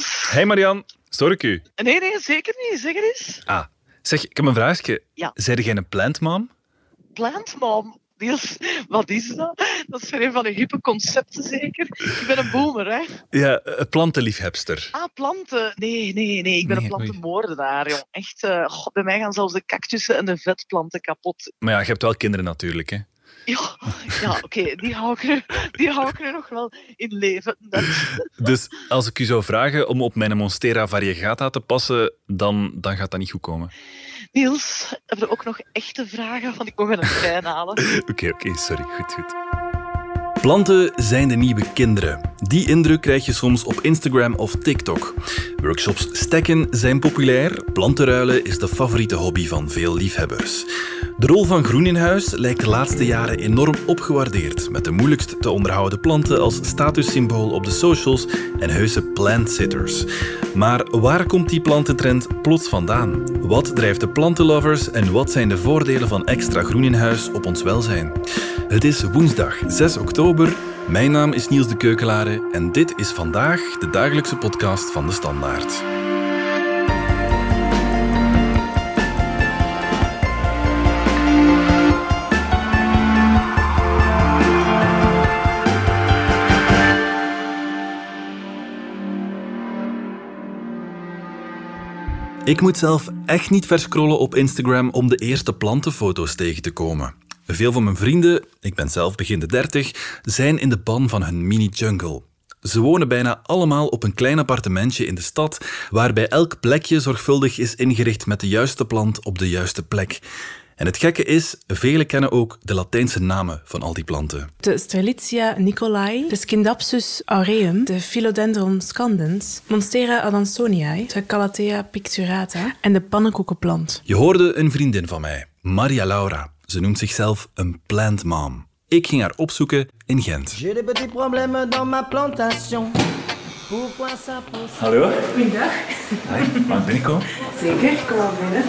Niels. Hey Marian, stoor ik u? Nee, nee, zeker niet. Zeg het eens. Ah, zeg, ik heb een vraagje. Ja. Zijn jij een plantmom? Plantmom. Niels, wat is dat? Dat is weer een van de hippe concepten, zeker. Ik ben een boomer, hè. Ja, een plantenliefhebster. Ah, planten. Nee, nee, nee. Ik ben Nee, een plantenmoordenaar, jong. Echt, eh, god, bij mij gaan zelfs de cactussen en de vetplanten kapot. Maar ja, je hebt wel kinderen natuurlijk, hè? Ja, ja oké, die, hou ik nu- die hou ik nu nog wel in leven. Dat, Dus als ik u zou vragen om op mijn Monstera variegata te passen, dan, dan gaat dat niet goed komen. Niels, heb je ook nog echte vragen? Want ik moet mijn trein halen. Oké, oké, sorry. Goed, goed. Planten zijn de nieuwe kinderen. Die indruk krijg je soms op Instagram of TikTok. Workshops stekken zijn populair. Plantenruilen is de favoriete hobby van veel liefhebbers. De rol van groen in huis lijkt de laatste jaren enorm opgewaardeerd. Met de moeilijkst te onderhouden planten als statussymbool op de socials en heuse plantsitters. Maar waar komt die plantentrend plots vandaan? Wat drijft de plantenlovers en wat zijn de voordelen van extra groen in huis op ons welzijn? Het is woensdag 6 oktober. Mijn naam is Niels de Keukelare en dit is vandaag de dagelijkse podcast van de Standaard. Ik moet zelf echt niet verscrollen op Instagram om de eerste plantenfoto's tegen te komen. Veel van mijn vrienden, ik ben zelf begin de 30, zijn in de ban van hun mini-jungle. Ze wonen bijna allemaal op een klein appartementje in de stad, waarbij elk plekje zorgvuldig is ingericht met de juiste plant op de juiste plek. En het gekke is, velen kennen ook de Latijnse namen van al die planten. De Strelitzia nicolai, de Scindapsus aureum, de Philodendron scandens, Monstera adansoniae, de Calathea picturata en de pannenkoekenplant. Je hoorde een vriendin van mij, Maria Laura. Ze noemt zichzelf een plant mom. Ik ging haar opzoeken in Gent. J'ai des petits problèmes dans ma plantation. Hallo. Goeiedag. Hi, mag ik binnenkomen? Zeker, kom maar binnen.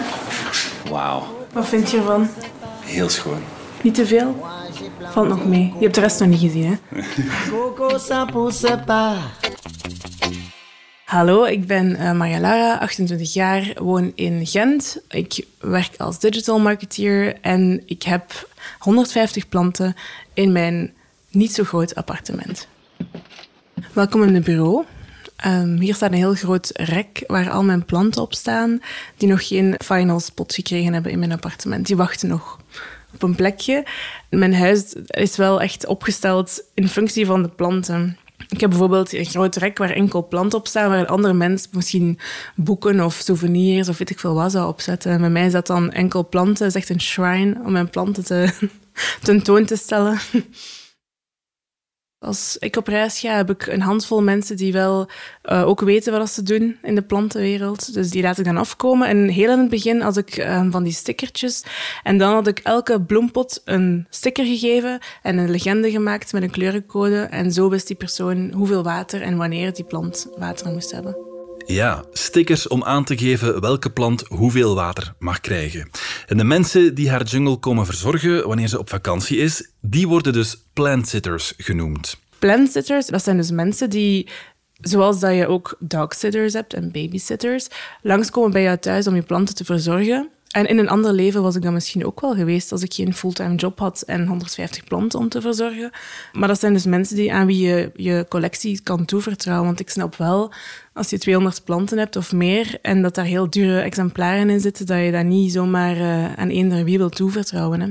Wauw, Wat vind je ervan? heel schoon. Niet te veel? Valt nog mee. Je hebt de rest nog niet gezien, hè? Hallo, ik ben eh, Maria Lara, 28 jaar, woon in Gent. Ik werk als digital marketeer en ik heb 150 planten in mijn niet zo groot appartement. Welkom in het bureau. Ehm, hier staat een heel groot rek waar al mijn planten op staan die nog geen final spot gekregen hebben in mijn appartement. Die wachten nog op een plekje. Mijn huis is wel echt opgesteld in functie van de planten. Ik heb bijvoorbeeld een groot rek waar enkel planten op staan, waar een andere mens misschien boeken of souvenirs of weet ik veel wat zou opzetten. En bij mij is dat dan enkel planten. Het is echt een shrine om mijn planten te tentoon te stellen. Als ik op reis ga, heb ik een handvol mensen die wel eh, ook weten wat ze doen in de plantenwereld. Dus die laat ik dan afkomen. En heel in het begin had ik eh, van die stickertjes. En dan had ik elke bloempot een sticker gegeven en een legende gemaakt met een kleurencode. En zo wist die persoon hoeveel water en wanneer die plant water moest hebben. Ja, stickers om aan te geven welke plant hoeveel water mag krijgen. En de mensen die haar jungle komen verzorgen wanneer ze op vakantie is, die worden dus plantsitters genoemd. Plantsitters, dat zijn dus mensen die, zoals dat je ook dogsitters hebt en babysitters, langskomen bij jou thuis om je planten te verzorgen. En in een ander leven was ik dat misschien ook wel geweest als ik geen fulltime job had en 150 planten om te verzorgen. Maar dat zijn dus mensen die, aan wie je je collectie kan toevertrouwen. Want ik snap wel, als je 200 planten hebt of meer en dat daar heel dure exemplaren in zitten, dat je dat niet zomaar eh, aan eender wie wil toevertrouwen. Hè.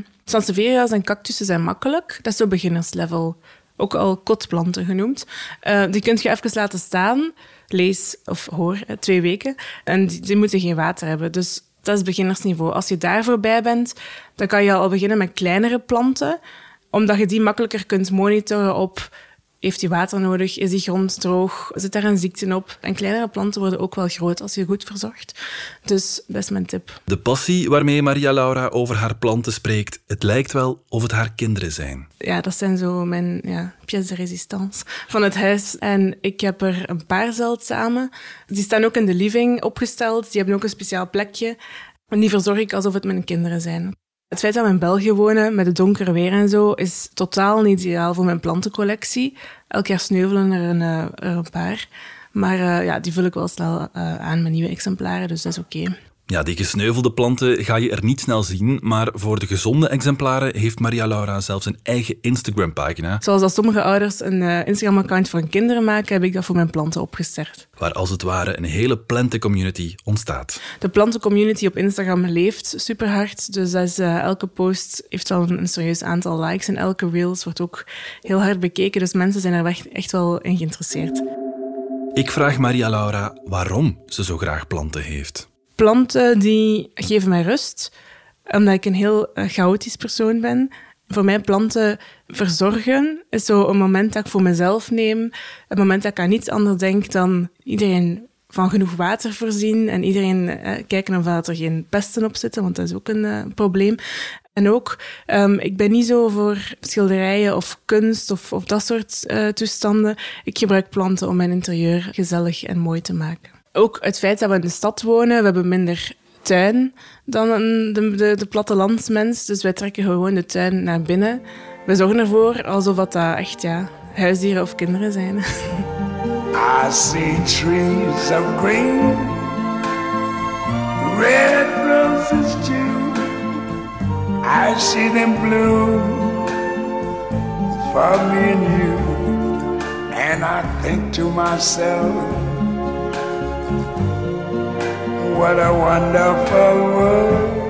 En cactussen zijn makkelijk. Dat is zo beginnerslevel ook al kotplanten genoemd. Eh, die kun je even laten staan, lees of hoor, eh, twee weken. En die moeten geen water hebben. Dus dat is beginnersniveau. Als je daar voorbij bent, dan kan je al beginnen met kleinere planten, omdat je die makkelijker kunt monitoren op heeft die water nodig, is die grond droog, zit daar een ziekte op. En kleinere planten worden ook wel groot als je goed verzorgt. Dus dat is mijn tip. De passie waarmee Maria Laura over haar planten spreekt, het lijkt wel of het haar kinderen zijn. ja, dat zijn zo mijn ja, pièces de résistance van het huis. En ik heb er een paar zeldzamen. Die staan ook in de living opgesteld. Die hebben ook een speciaal plekje. En die verzorg ik alsof het mijn kinderen zijn. Het feit dat we in België wonen, met het donkere weer en zo, is totaal niet ideaal voor mijn plantencollectie. Elk jaar sneuvelen er een, eh, een paar. Maar uh, ja, die vul ik wel snel uh, aan met nieuwe exemplaren, dus dat is oké. Ja, die gesneuvelde planten ga je er niet snel zien, maar voor de gezonde exemplaren heeft Maria Laura zelfs een eigen Instagram-pagina. Zoals dat sommige ouders een uh, Instagram-account voor hun kinderen maken, heb ik dat voor mijn planten opgestart. Waar als het ware een hele plantencommunity ontstaat. De plantencommunity op Instagram leeft super hard, dus dat is, uh, elke post heeft wel een, een, serieus aantal likes en elke reels wordt ook heel hard bekeken, dus mensen zijn er echt, echt wel in geïnteresseerd. Ik vraag Maria Laura waarom ze zo graag planten heeft planten die geven mij rust, omdat ik een heel eh, chaotisch persoon ben. Voor mij planten verzorgen is zo een moment dat ik voor mezelf neem. Een moment dat ik aan niets anders denk dan iedereen van genoeg water voorzien en iedereen eh, kijken of er geen pesten op zitten, want dat is ook een uh, probleem. En ook, um, ik ben niet zo voor schilderijen of kunst of, of dat soort uh, toestanden. Ik gebruik planten om mijn interieur gezellig en mooi te maken. Ook het feit dat we in de stad wonen, we hebben minder tuin dan de, de, de plattelandsmens. Dus wij trekken gewoon de tuin naar binnen. We zorgen ervoor alsof dat echt ja, huisdieren of kinderen zijn. I see trees of green, red roses too. I see them bloom for me and you. And I think to myself. What a wonderful world.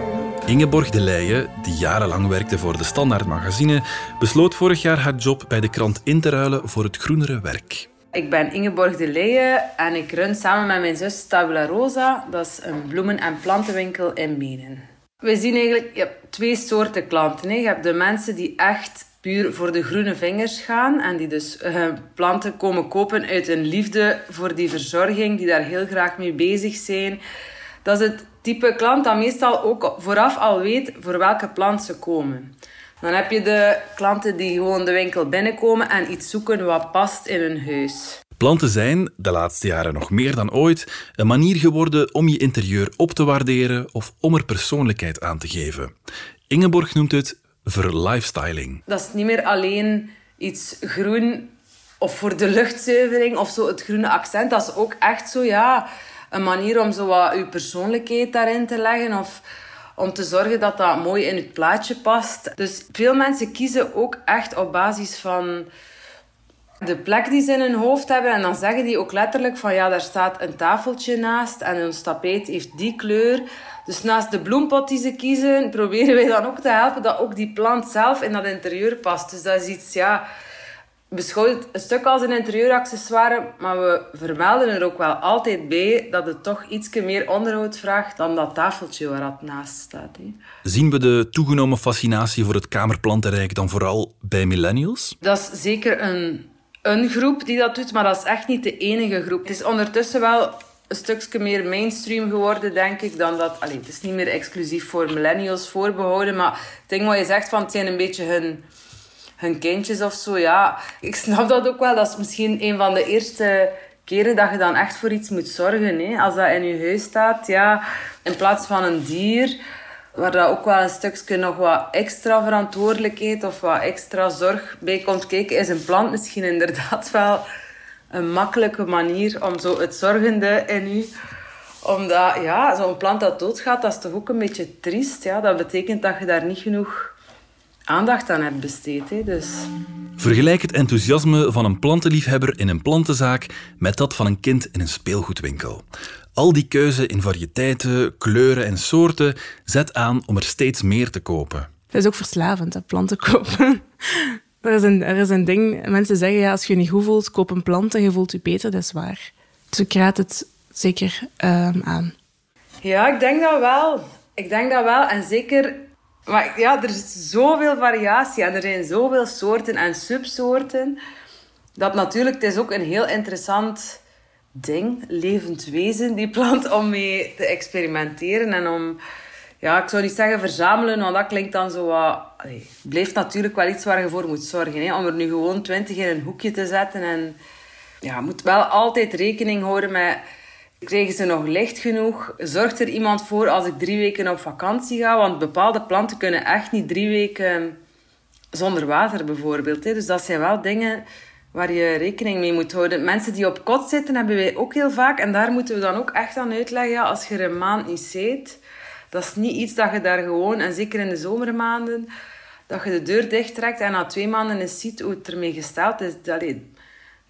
Ingeborg de Leijen, die jarenlang werkte voor de Standaard Magazine, besloot vorig jaar haar job bij de krant in te ruilen voor het groenere werk. Ik ben Ingeborg de Leijen en ik run samen met mijn zus Tabula Rosa. Dat is een bloemen- en plantenwinkel in Menen. We zien eigenlijk je hebt twee soorten klanten. Hè. Je hebt de mensen die echt puur voor de groene vingers gaan en die dus uh, planten komen kopen uit een liefde voor die verzorging, die daar heel graag mee bezig zijn. Dat is het type klant dat meestal ook vooraf al weet voor welke plant ze komen. Dan heb je de klanten die gewoon de winkel binnenkomen en iets zoeken wat past in hun huis. Planten zijn, de laatste jaren nog meer dan ooit, een manier geworden om je interieur op te waarderen of om er persoonlijkheid aan te geven. Ingeborg noemt het verlifestyling. Dat is niet meer alleen iets groen of voor de luchtzuivering of zo het groene accent. Dat is ook echt zo, ja een manier om zo wat uw persoonlijkheid daarin te leggen. Of om te zorgen dat dat mooi in het plaatje past. Dus veel mensen kiezen ook echt op basis van de plek die ze in hun hoofd hebben. En dan zeggen die ook letterlijk van ja, daar staat een tafeltje naast en ons tapijt heeft die kleur. Dus naast de bloempot die ze kiezen, proberen wij dan ook te helpen dat ook die plant zelf in dat interieur past. Dus dat is iets, ja, beschouwt het een stuk als een interieuraccessoire, maar we vermelden er ook wel altijd bij dat het toch iets meer onderhoud vraagt dan dat tafeltje waar het naast staat. Hè. Zien we de toegenomen fascinatie voor het kamerplantenrijk dan vooral bij millennials? Dat is zeker een, een groep die dat doet, maar dat is echt niet de enige groep. Het is ondertussen wel een stukje meer mainstream geworden, denk ik, dan dat... Allee, het is niet meer exclusief voor millennials voorbehouden, maar het ding wat je zegt van het zijn een beetje hun hun kindjes of zo. Ja, ik snap dat ook wel. Dat is misschien een van de eerste keren dat je dan echt voor iets moet zorgen. Hè? Als dat in je huis staat, ja, in plaats van een dier, waar dat ook wel een stukje nog wat extra verantwoordelijkheid of wat extra zorg bij komt kijken, is een plant misschien inderdaad wel een makkelijke manier om zo het zorgende in je omdat, ja, zo'n plant dat doodgaat, dat is toch ook een beetje triest. Ja? Dat betekent dat je daar niet genoeg aandacht aan hebt besteed. Hè? Dus... Vergelijk het enthousiasme van een plantenliefhebber in een plantenzaak met dat van een kind in een speelgoedwinkel. Al die keuze in variëteiten, kleuren en soorten zet aan om er steeds meer te kopen. Het is ook verslavend, dat planten kopen. er, is een, er is een ding, mensen zeggen ja, als je je niet goed voelt, koop een plant en je voelt je beter, dat is waar. Dus ik raad het zeker um, aan. Ja, ik denk dat wel. Ik denk dat wel. En zeker maar ja, er is zoveel variatie en er zijn zoveel soorten en subsoorten. Dat natuurlijk, het is ook een heel interessant ding, levend wezen, die plant, om mee te experimenteren en om, ja, ik zou niet zeggen verzamelen, want dat klinkt dan zo wat... Allee, blijft natuurlijk wel iets waar je voor moet zorgen, hè, om er nu gewoon twintig in een hoekje te zetten en... Ja, je moet wel altijd rekening houden met Krijgen ze nog licht genoeg? Zorgt er iemand voor als ik drie weken op vakantie ga? Want bepaalde planten kunnen echt niet drie weken zonder water bijvoorbeeld. Dus dat zijn wel dingen waar je rekening mee moet houden. Mensen die op kot zitten hebben wij ook heel vaak. En daar moeten we dan ook echt aan uitleggen. Als je er een maand niet zit, dat is niet iets dat je daar gewoon, en zeker in de zomermaanden, dat je de deur dicht trekt en na twee maanden eens ziet hoe het ermee gesteld is. Allee,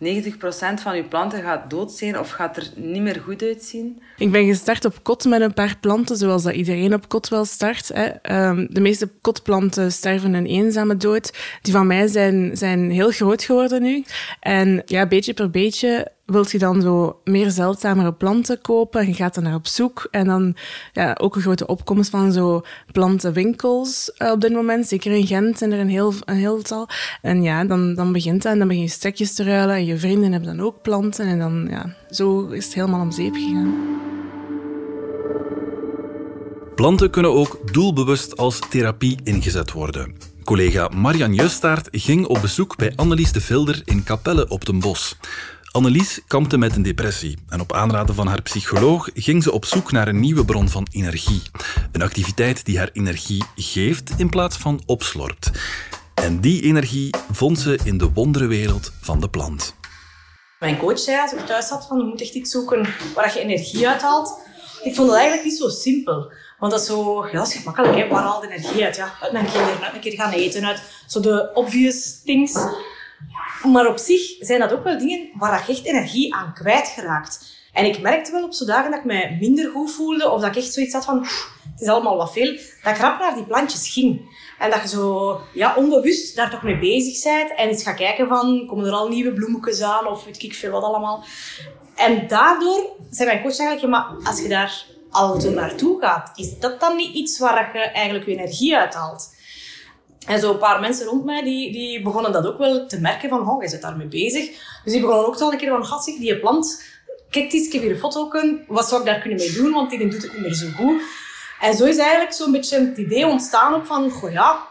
90% van je planten gaat dood zijn of gaat er niet meer goed uitzien. Ik ben gestart op kot met een paar planten, zoals dat iedereen op kot wel start. Hè. Ehm, de meeste kotplanten sterven een eenzame dood. Die van mij zijn, zijn heel groot geworden nu. En ja, beetje per beetje wilt je dan zo meer zeldzamere planten kopen. Je gaat er naar op zoek. En dan ja, ook een grote opkomst van zo plantenwinkels uh, op dit moment. Zeker in Gent zijn er een heel, een heel tal. En ja, dan, dan begint dat en dan begin je stekjes te ruilen. En je vrienden hebben dan ook planten. En dan, ja, zo is het helemaal om zeep gegaan. Planten kunnen ook doelbewust als therapie ingezet worden. Collega Marian Justaert ging op bezoek bij Annelies de Vilder in Capelle op den Bos. Annelies kampte met een depressie en op aanraden van haar psycholoog ging ze op zoek naar een nieuwe bron van energie. Een activiteit die haar energie geeft in plaats van opslorpt. En die energie vond ze in de wonderenwereld van de plant. Mijn coach zei als ik thuis zat van je moet echt iets zoeken waar je energie uithaalt. Ik vond dat eigenlijk niet zo simpel. Want dat is zo, ja, dat is gemakkelijk, hè. waar haal de energie uit? Ja, uit mijn kinderen, uit een keer gaan eten, uit zo de obvious things. Maar op zich zijn dat ook wel dingen waar je echt energie aan kwijtgeraakt. En ik merkte wel op zo'n dagen dat ik mij minder goed voelde, of dat ik echt zoiets had van, het is allemaal wat veel, dat ik rap naar die plantjes ging. En dat je zo ja, onbewust daar toch mee bezig bent en eens gaat kijken van, komen er al nieuwe bloemetjes aan, of weet ik veel wat allemaal. En daardoor zei mijn coach eigenlijk, maar als je daar al naartoe gaat, is dat dan niet iets waar je eigenlijk je energie uithaalt? En zo een paar mensen rond mij, die, die begonnen dat ook wel te merken van, oh, jij zit daarmee bezig. Dus die begonnen ook al een keer van, gast, die plant, kijk eens, ik heb hier een foto kunnen, wat zou ik daar kunnen mee doen, want die doet het niet meer zo goed. En zo is eigenlijk zo'n beetje het idee ontstaan op van, goh ja,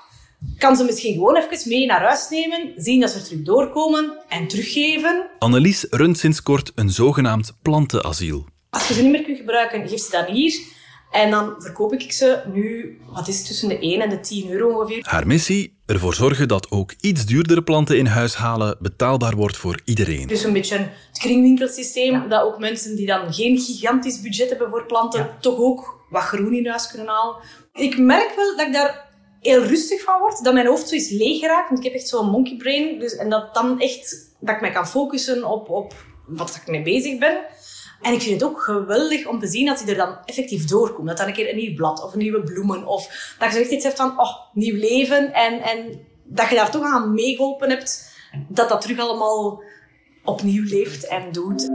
kan ze misschien gewoon even mee naar huis nemen, zien dat ze er terug doorkomen en teruggeven. Annelies runt sinds kort een zogenaamd plantenasiel. Als je ze niet meer kunt gebruiken, geef ze dan hier. En dan verkoop ik ze nu, wat is het, tussen de 1 en de 10 euro ongeveer. Haar missie? Ervoor zorgen dat ook iets duurdere planten in huis halen betaalbaar wordt voor iedereen. Dus een beetje het kringwinkelsysteem, dat ook mensen die dan geen gigantisch budget hebben voor planten, toch ook wat groen in huis kunnen halen. Ik merk wel dat ik daar heel rustig van word, dat mijn hoofd zo is leeg geraakt, want ik heb echt zo'n monkey brain. Dus, en dat dan echt, dat ik mij kan focussen op, op wat ik mee bezig ben. En ik vind het ook geweldig om te zien dat hij er dan effectief doorkomt. Dat dan een keer een nieuw blad of nieuwe bloemen. Of dat je zo echt iets hebt van, oh, nieuw leven. En, en dat je daar toch aan meegeholpen hebt. Dat dat terug allemaal opnieuw leeft en doet.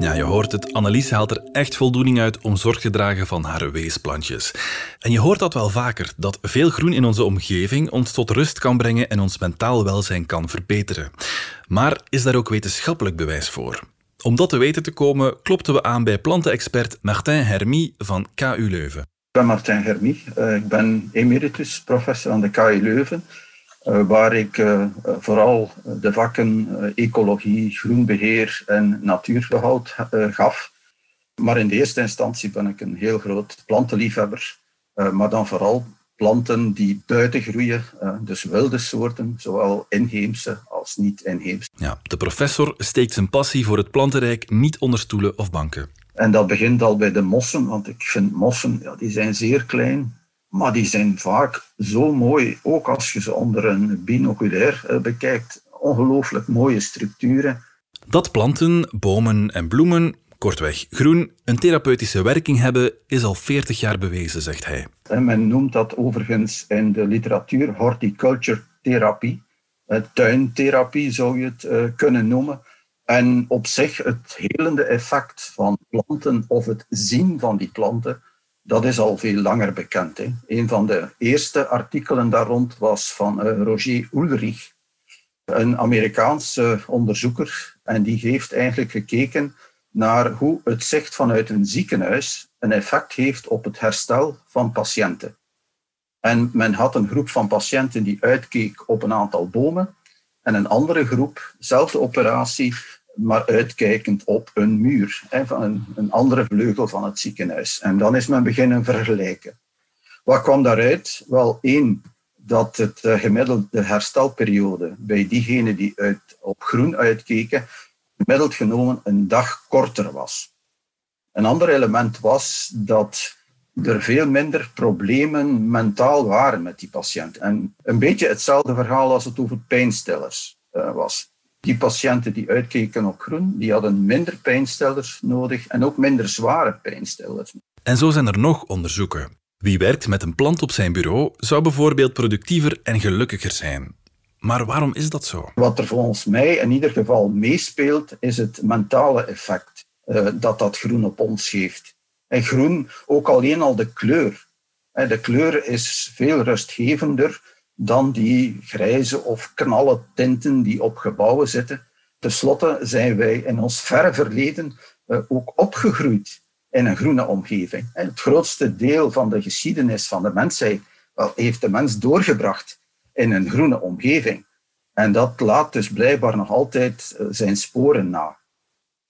Ja, je hoort het. Annelies haalt er echt voldoening uit om zorg te dragen van haar weesplantjes. En je hoort dat wel vaker, dat veel groen in onze omgeving ons tot rust kan brengen en ons mentaal welzijn kan verbeteren. Maar is daar ook wetenschappelijk bewijs voor? Om dat te weten te komen, klopten we aan bij plantenexpert Martin Hermy van KU Leuven. Ik ben Martin Hermy. Eh, ik ben emeritus professor aan de KU Leuven, eh, waar ik eh, vooral de vakken ecologie, groenbeheer en natuurbehoud gaf. Maar in de eerste instantie ben ik een heel groot plantenliefhebber, maar dan vooral planten die buiten groeien, eh, dus wilde soorten, zowel inheemse als niet-inheemse. Ja, de professor steekt zijn passie voor het plantenrijk niet onder stoelen of banken. En dat begint al bij de mossen, want ik vind mossen, ja, die zijn zeer klein, maar die zijn vaak zo mooi, ook als je ze onder een binoculair eh, bekijkt. Ongelooflijk mooie structuren. Dat planten, bomen en bloemen Kortweg, groen een therapeutische werking hebben is al 40 jaar bewezen, zegt hij. En men noemt dat overigens in de literatuur horticulture therapie. Eh, tuintherapie zou je het uh, kunnen noemen. En op zich het helende effect van planten of het zien van die planten, dat is al veel langer bekend. Hè. Een van de eerste artikelen daar rond was van uh, Roger Ulrich, een Amerikaanse onderzoeker. En die heeft eigenlijk gekeken naar hoe het zicht vanuit een ziekenhuis een effect heeft op het herstel van patiënten. En men had een groep van patiënten die uitkeek op een aantal bomen en een andere groep, dezelfde operatie, maar uitkijkend op een muur, van een, andere vleugel van het ziekenhuis. En dan is men beginnen vergelijken. Wat kwam daaruit? Wel, één, dat het uh, gemiddelde herstelperiode bij diegenen die uit, op groen uitkeken, gemiddeld genomen een dag korter was. Een ander element was dat er veel minder problemen mentaal waren met die patiënt. En een beetje hetzelfde verhaal als het over pijnstillers uh, was. Die patiënten die uitkeken op groen, die hadden minder pijnstillers nodig en ook minder zware pijnstillers. En zo zijn er nog onderzoeken. Wie werkt met een plant op zijn bureau zou bijvoorbeeld productiever en gelukkiger zijn. Maar waarom is dat zo? Wat er volgens mij in ieder geval meespeelt, is het mentale effect uh, dat dat groen op ons geeft. En groen, ook alleen al de kleur. De kleur is veel rustgevender dan die grijze of knalle tinten die op gebouwen zitten. Ten slotte zijn wij in ons verre verleden uh, ook opgegroeid in een groene omgeving. Het grootste deel van de geschiedenis van de mensheid heeft de mens doorgebracht in een groene omgeving. En dat laat dus blijkbaar nog altijd uh, zijn sporen na.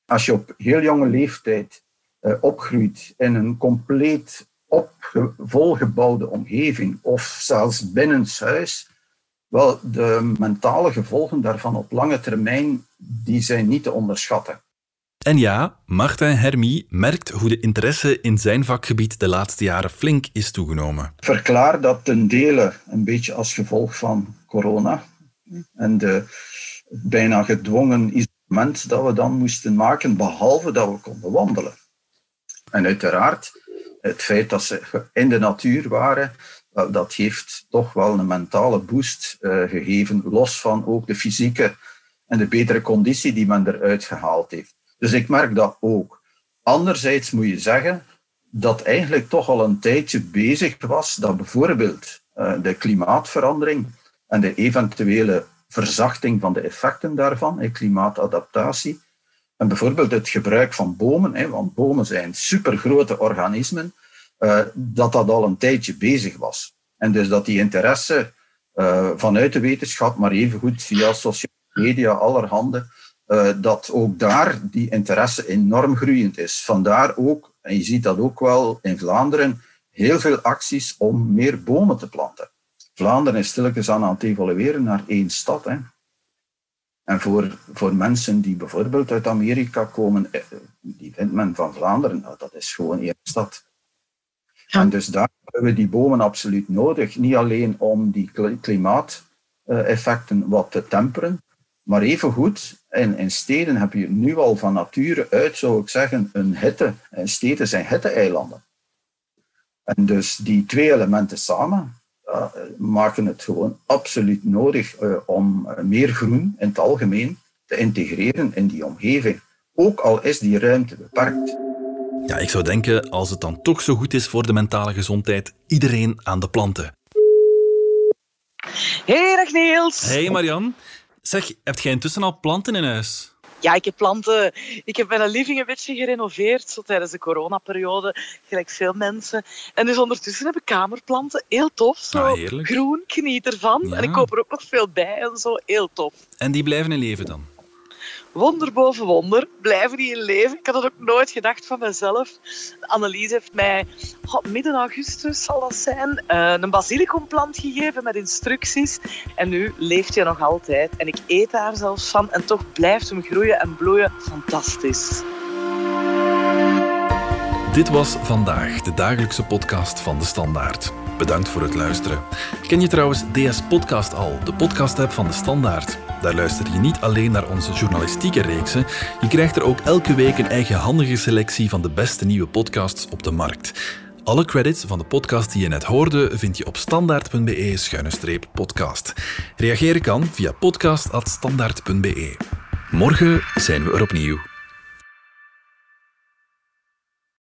Als je op heel jonge leeftijd uh, opgroeit in een compleet opge- volgebouwde omgeving of zelfs binnenshuis, wel, de mentale gevolgen daarvan op lange termijn die zijn niet te onderschatten. En ja, Martin Hermie merkt hoe de interesse in zijn vakgebied de laatste jaren flink is toegenomen. Verklaar dat ten dele een beetje als gevolg van corona en de bijna gedwongen isolement dat we dan moesten maken, behalve dat we konden wandelen. En uiteraard, het feit dat ze in de natuur waren, dat heeft toch wel een mentale boost uh, gegeven, los van ook de fysieke en de betere conditie die men eruit gehaald heeft. Dus ik merk dat ook. Anderzijds moet je zeggen dat eigenlijk toch al een tijdje bezig was dat bijvoorbeeld uh, de klimaatverandering en de eventuele verzachting van de effecten daarvan, klimaatadaptatie, en bijvoorbeeld het gebruik van bomen, want bomen zijn supergrote organismen, uh, dat dat al een tijdje bezig was. En dus dat die interesse uh, vanuit de wetenschap, maar evengoed via sociale media, allerhande, uh, dat ook daar die interesse enorm groeiend is. Vandaar ook, en je ziet dat ook wel in Vlaanderen, heel veel acties om meer bomen te planten. Vlaanderen is stilletjes aan aan het evolueren naar één stad. Hè. En voor, voor mensen die bijvoorbeeld uit Amerika komen, die vindt men van Vlaanderen, nou, dat is gewoon één stad. Ja. En dus daar hebben we die bomen absoluut nodig. Niet alleen om die klimaateffecten wat te temperen, maar evengoed, in, in steden heb je nu al van nature uit, zou ik zeggen, een hitte. En steden zijn hitte-eilanden. En dus die twee elementen samen uh, maken het gewoon absoluut nodig uh, om meer groen in het algemeen te integreren in die omgeving. Ook al is die ruimte beperkt. Ja, ik zou denken, als het dan toch zo goed is voor de mentale gezondheid, iedereen aan de planten. Hey, dag Niels. Hey Marian. Zeg, heb jij intussen al planten in huis? Ja, ik heb planten. Ik heb mijn living een beetje gerenoveerd zo tijdens de coronaperiode, gelijk veel mensen. En dus ondertussen heb ik kamerplanten. Heel tof. Zo ah, groen, geniet ervan. Ja. En ik koop er ook nog veel bij en zo. Heel tof. En die blijven in leven dan? Wonder boven wonder, blijven die in leven. Ik had dat ook nooit gedacht van mezelf. Annelies heeft mij midden augustus, zal dat zijn, uh, een basilicumplant gegeven met instructies. En nu leeft hij nog altijd. En ik eet daar zelfs van. En toch blijft hem groeien en bloeien. Fantastisch. Dit was vandaag de dagelijkse podcast van de Standaard. Bedankt voor het luisteren. Ken je trouwens DS Podcast al, de podcast-app van de Standaard? Daar luister je niet alleen naar onze journalistieke reeksen, je krijgt er ook elke week een eigenhandige selectie van de beste nieuwe podcasts op de markt. Alle credits van de podcast die je net hoorde vind je op standaard.be-podcast. Reageren kan via podcast.standaard.be. Morgen zijn we er opnieuw.